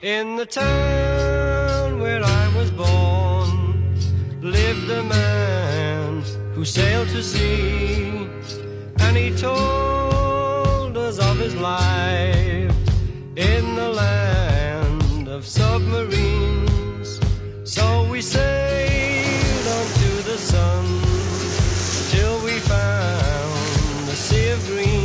In the town where I was born lived a man who sailed to sea, and he told us of his life in the land of submarines. So we sailed on to the sun till we found the sea of green,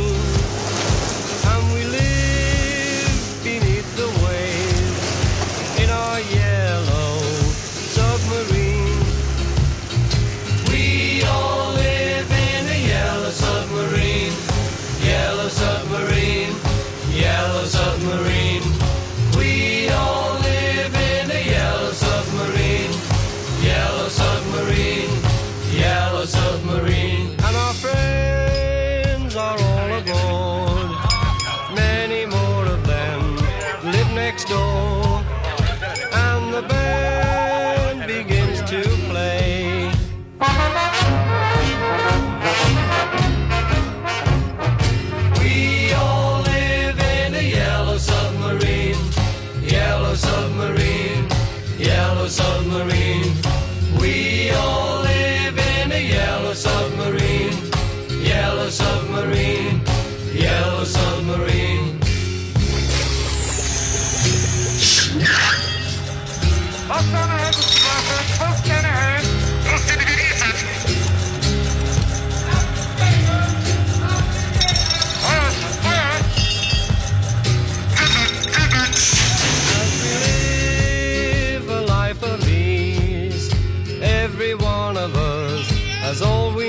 next door. As always